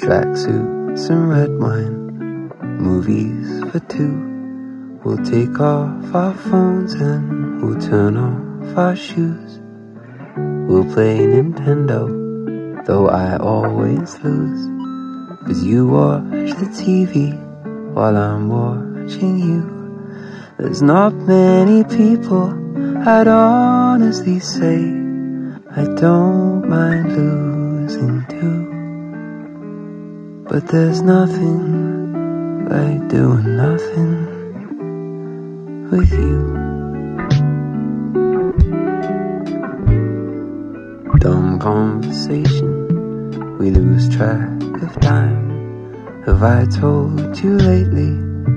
Tracksuits and red wine, movies for two. We'll take off our phones and we'll turn off our shoes. We'll play Nintendo, though I always lose. Cause you watch the TV while I'm watching you. There's not many people I'd honestly say I don't mind losing too. But there's nothing like doing nothing with you. Dumb conversation, we lose track of time. Have I told you lately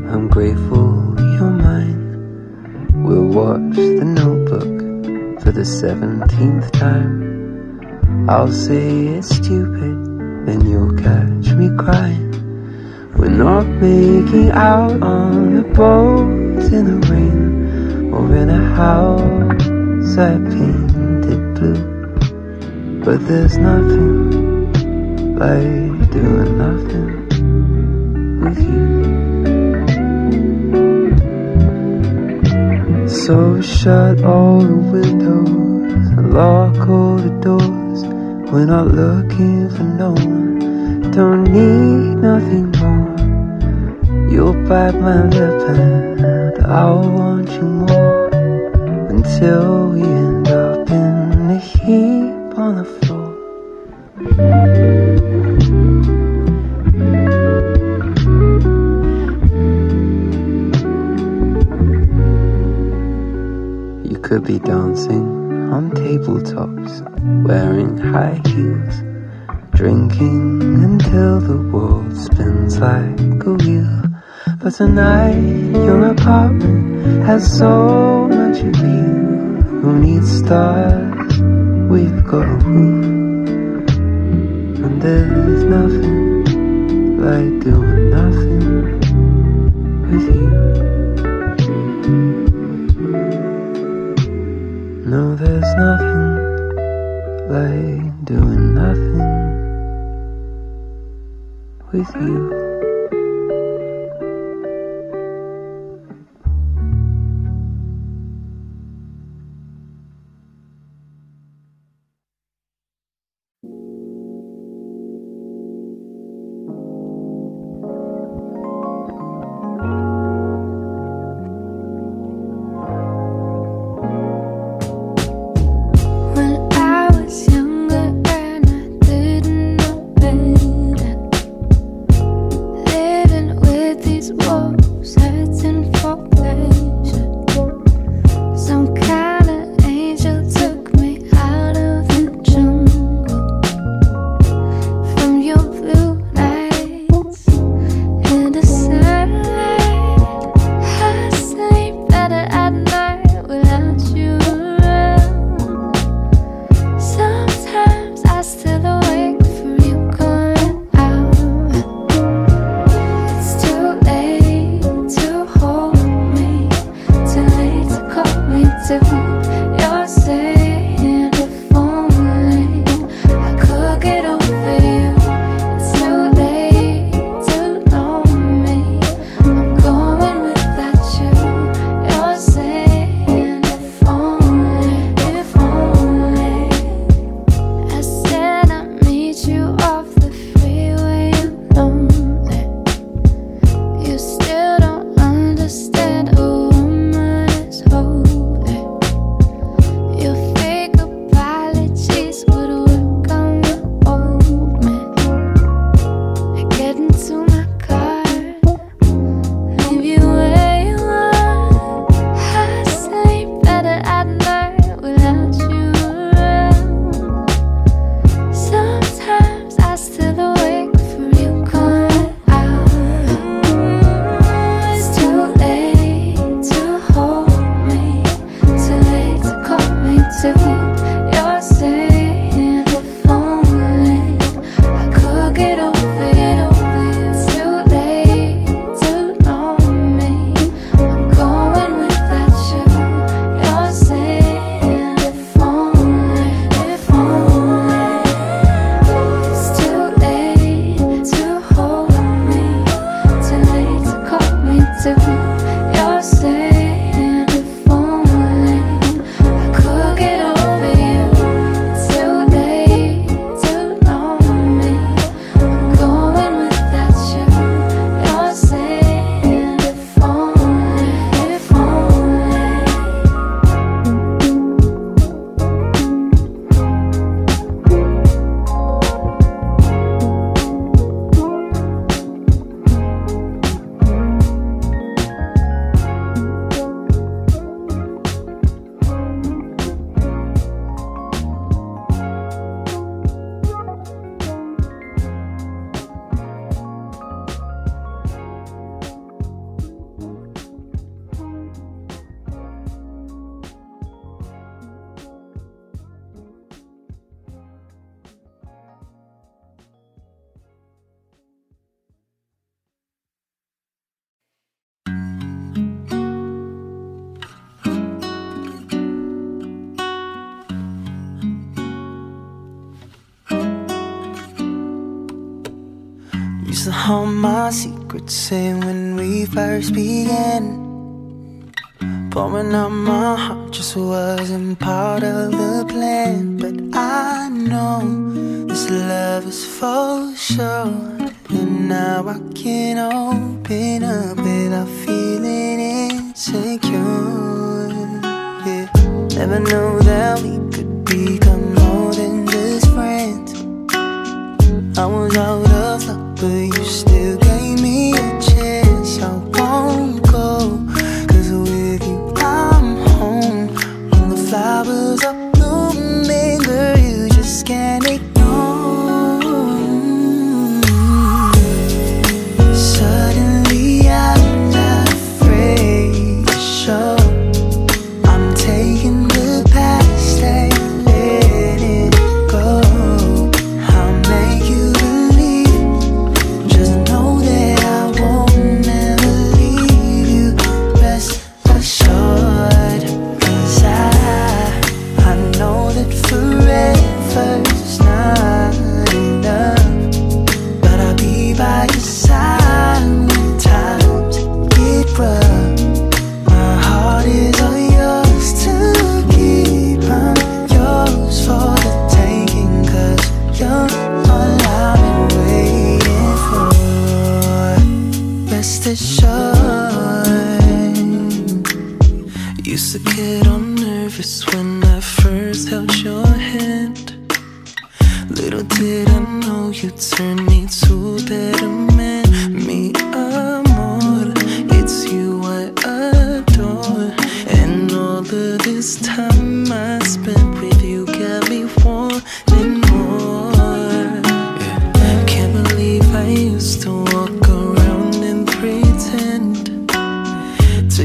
I'm grateful you're mine? We'll watch the notebook for the seventeenth time. I'll say it's stupid, then you'll catch me crying. We're not making out on a boat in the rain or in a house I painted blue. But there's nothing like doing nothing with you. So shut all the windows and lock all the doors. We're not looking for no one, don't need nothing more. You'll bite my lip and I'll want you more until we end up in a heap on the floor. You could be dancing on tabletops, wearing high heels, drinking until the world spins like a wheel. But tonight, your apartment has so much you. Who needs stars? We've got a roof, and there's nothing like doing nothing with you. No, there's nothing like doing nothing with you. all my secrets in when we first began. Pouring out my heart just wasn't part of the plan. But I know this love is for sure. And now I can open up without feeling insecure. Yeah. Never knew that we could become more than just friends. I was out.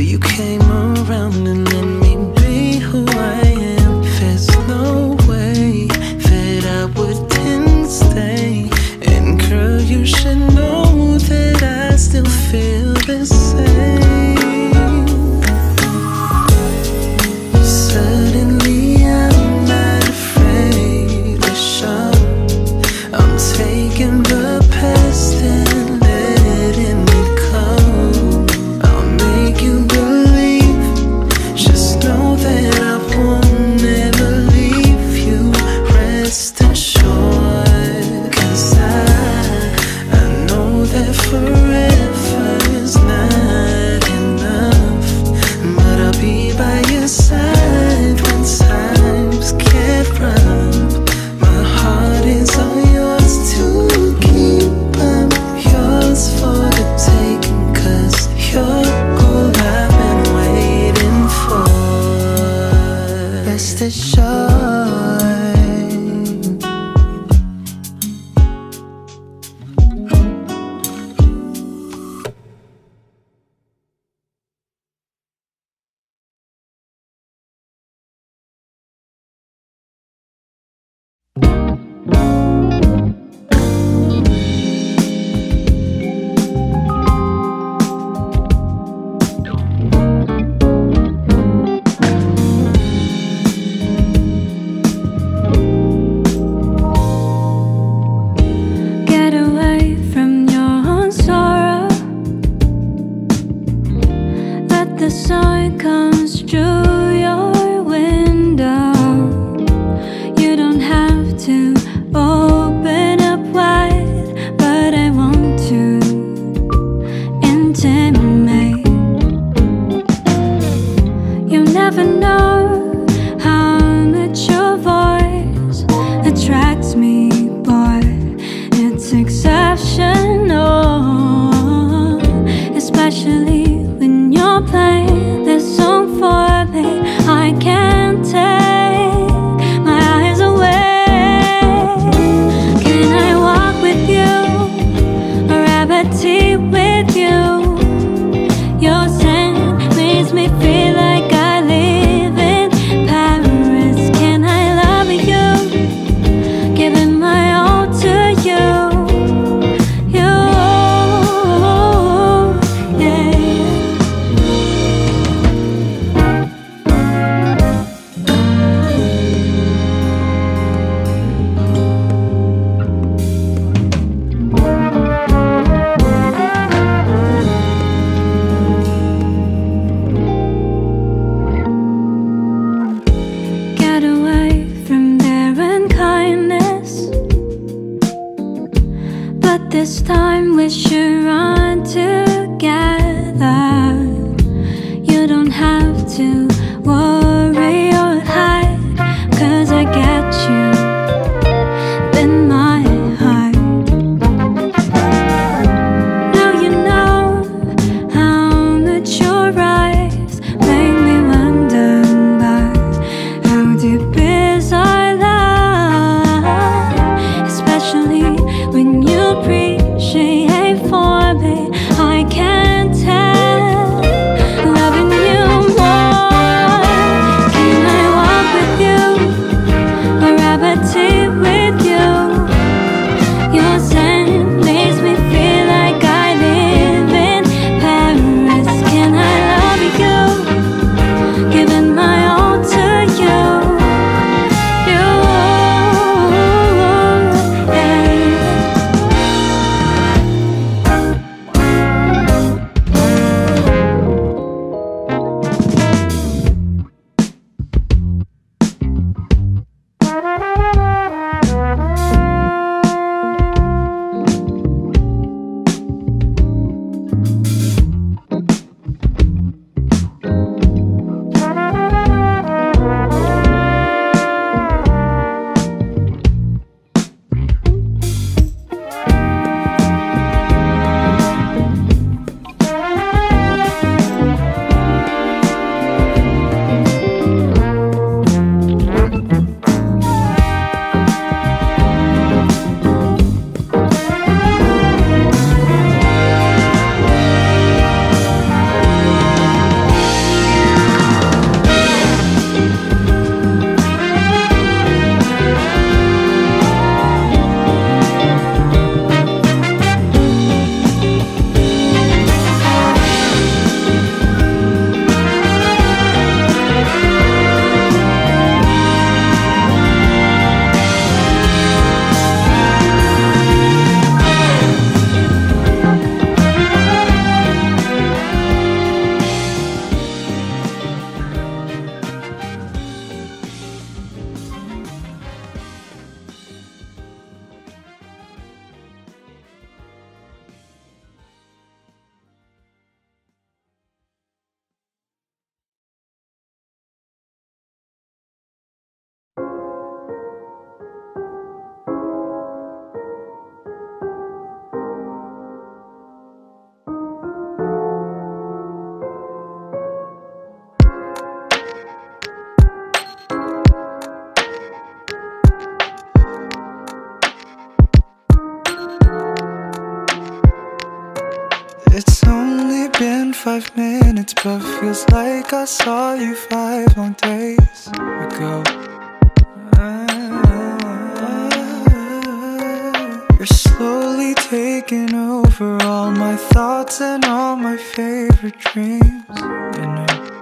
you came around and It feels like I saw you five long days ago You're slowly taking over all my thoughts and all my favorite dreams you know.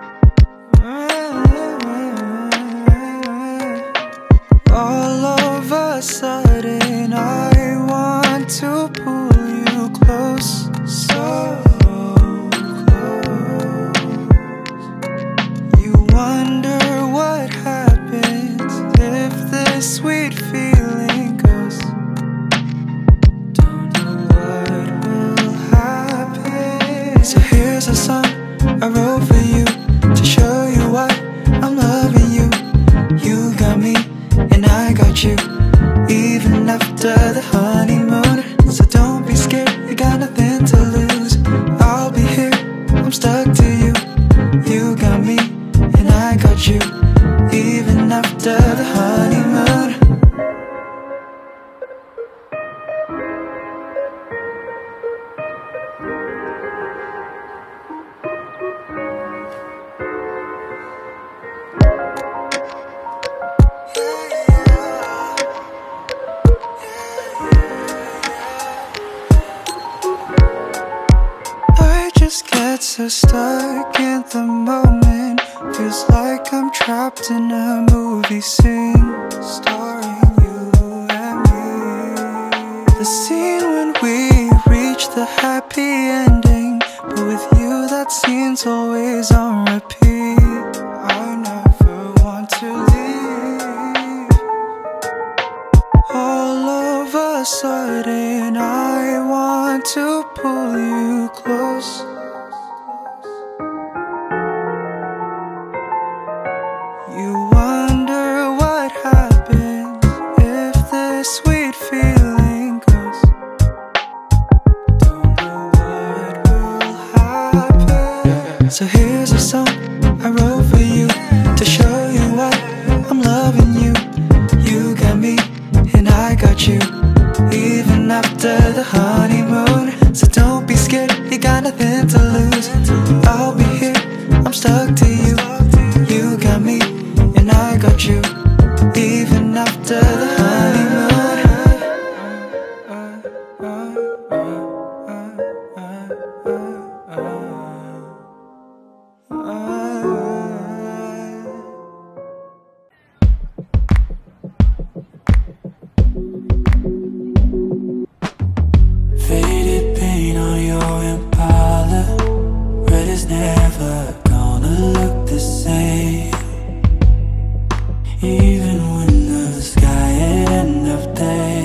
gonna look the same. Even when the sky at end of day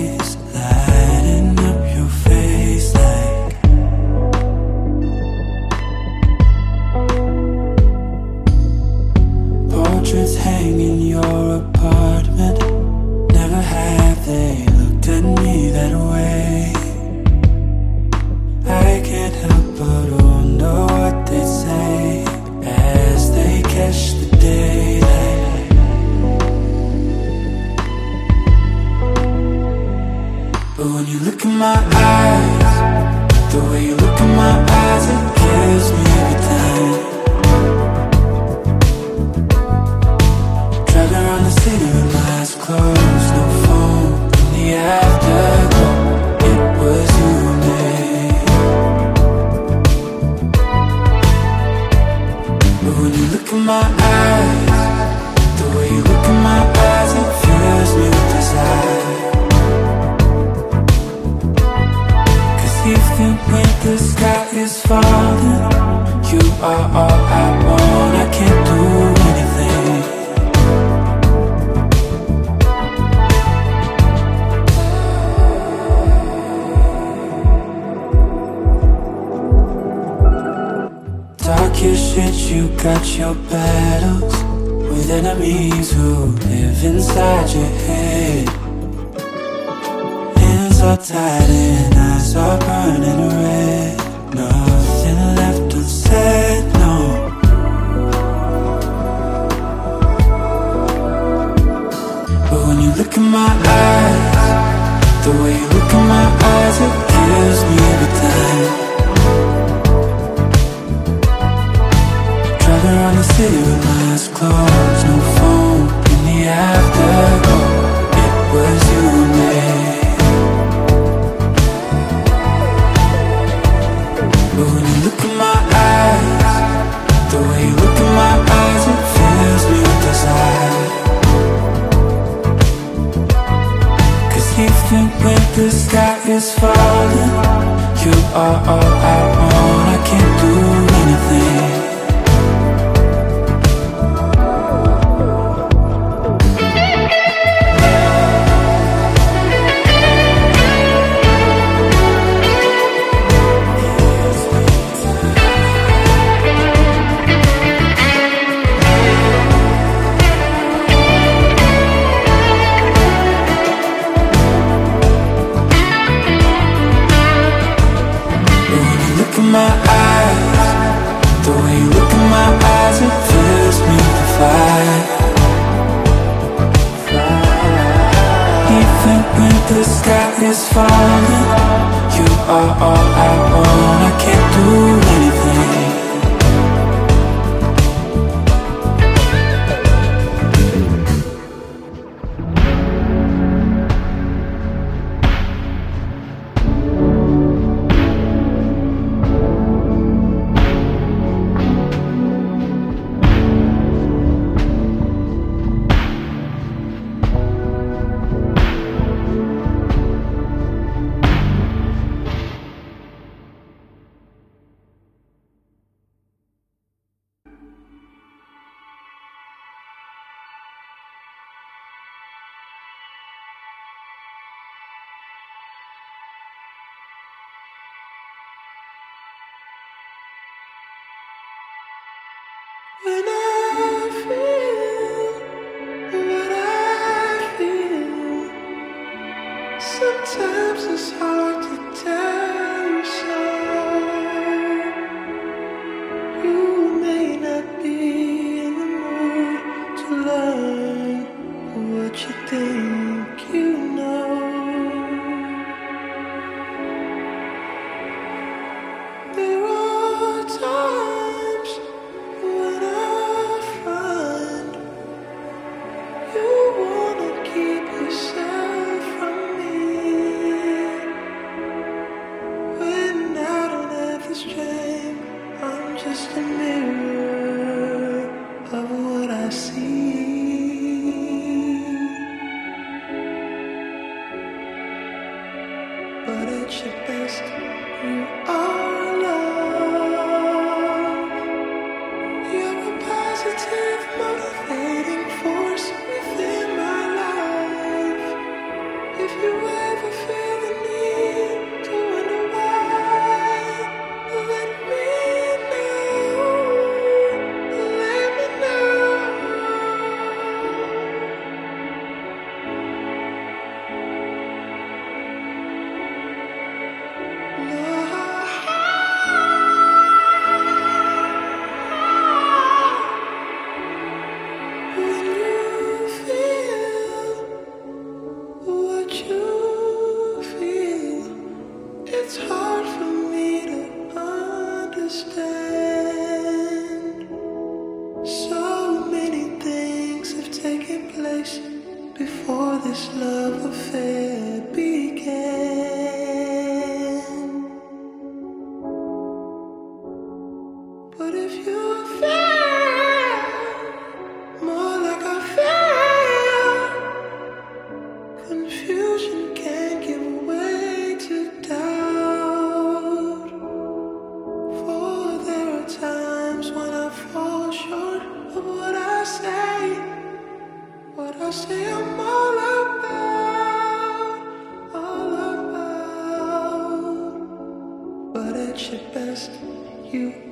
you look in my eyes The way you look in my eyes It kills me every time Driving around the city with Father, falling You are all I want, I can't Sometimes it's hard.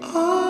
Oh. are.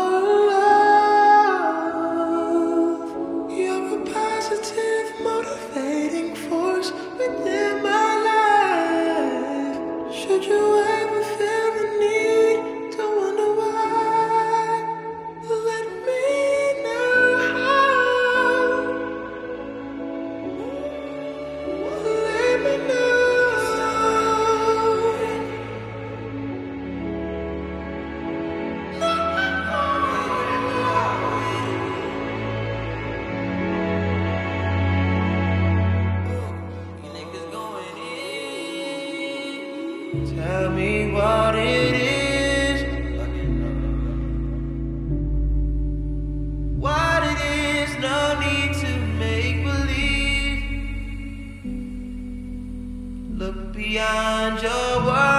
world.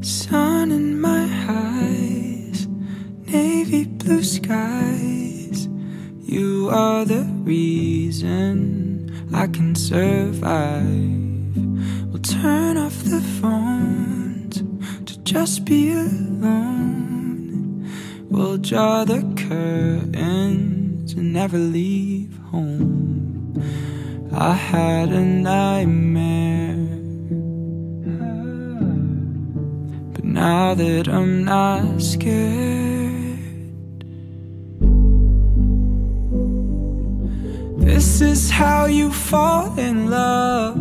Sun in my eyes, navy blue skies. You are the reason I can survive. We'll turn off the phones to just be alone. We'll draw the curtains and never leave home. I had a nightmare. Now that I'm not scared, this is how you fall in love.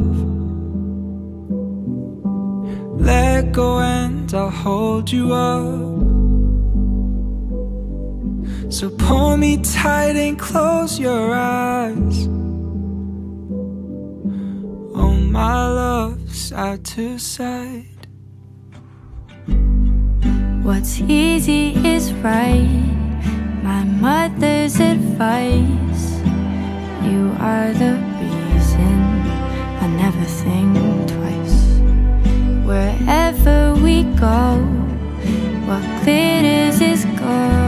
Let go and I'll hold you up. So pull me tight and close your eyes. Oh, my love, side to side. What's easy is right. My mother's advice. You are the reason I never think twice. Wherever we go, what glitters is gold.